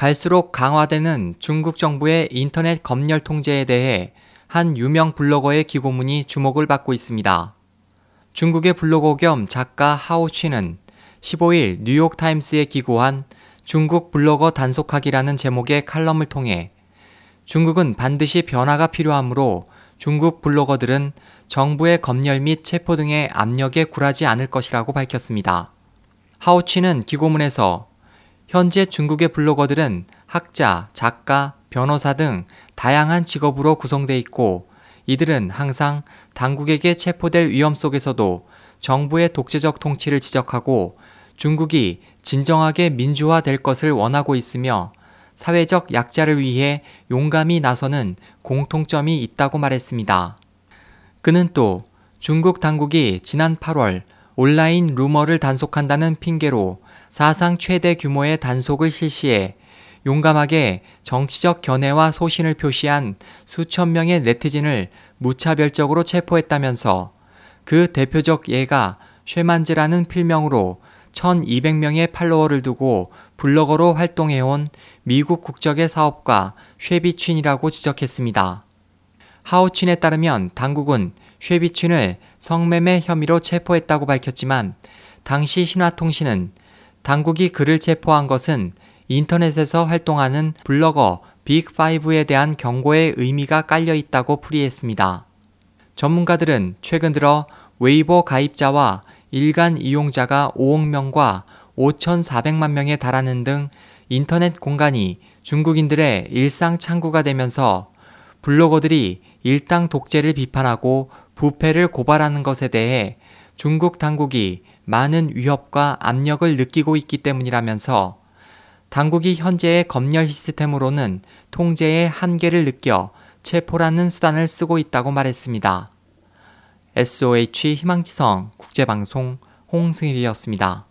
갈수록 강화되는 중국 정부의 인터넷 검열 통제에 대해 한 유명 블로거의 기고문이 주목을 받고 있습니다. 중국의 블로거 겸 작가 하오취는 15일 뉴욕타임스에 기고한 중국 블로거 단속하기라는 제목의 칼럼을 통해 중국은 반드시 변화가 필요하므로 중국 블로거들은 정부의 검열 및 체포 등의 압력에 굴하지 않을 것이라고 밝혔습니다. 하오취는 기고문에서 현재 중국의 블로거들은 학자, 작가, 변호사 등 다양한 직업으로 구성돼 있고 이들은 항상 당국에게 체포될 위험 속에서도 정부의 독재적 통치를 지적하고 중국이 진정하게 민주화될 것을 원하고 있으며 사회적 약자를 위해 용감히 나서는 공통점이 있다고 말했습니다. 그는 또 중국 당국이 지난 8월 온라인 루머를 단속한다는 핑계로 사상 최대 규모의 단속을 실시해 용감하게 정치적 견해와 소신을 표시한 수천 명의 네티즌을 무차별적으로 체포했다면서 그 대표적 예가 쉐만즈라는 필명으로 1200명의 팔로워를 두고 블로거로 활동해온 미국 국적의 사업가 쉐비춘이라고 지적했습니다. 하우춘에 따르면 당국은 쉐비춘을 성매매 혐의로 체포했다고 밝혔지만 당시 신화통신은 당국이 그를 체포한 것은 인터넷에서 활동하는 블로거 빅5에 대한 경고의 의미가 깔려 있다고 풀이했습니다. 전문가들은 최근 들어 웨이보 가입자와 일간 이용자가 5억 명과 5,400만 명에 달하는 등 인터넷 공간이 중국인들의 일상 창구가 되면서 블로거들이 일당 독재를 비판하고 부패를 고발하는 것에 대해 중국 당국이 많은 위협과 압력을 느끼고 있기 때문이라면서 당국이 현재의 검열 시스템으로는 통제의 한계를 느껴 체포라는 수단을 쓰고 있다고 말했습니다. SOH 희망지성 국제방송 홍승일이었습니다.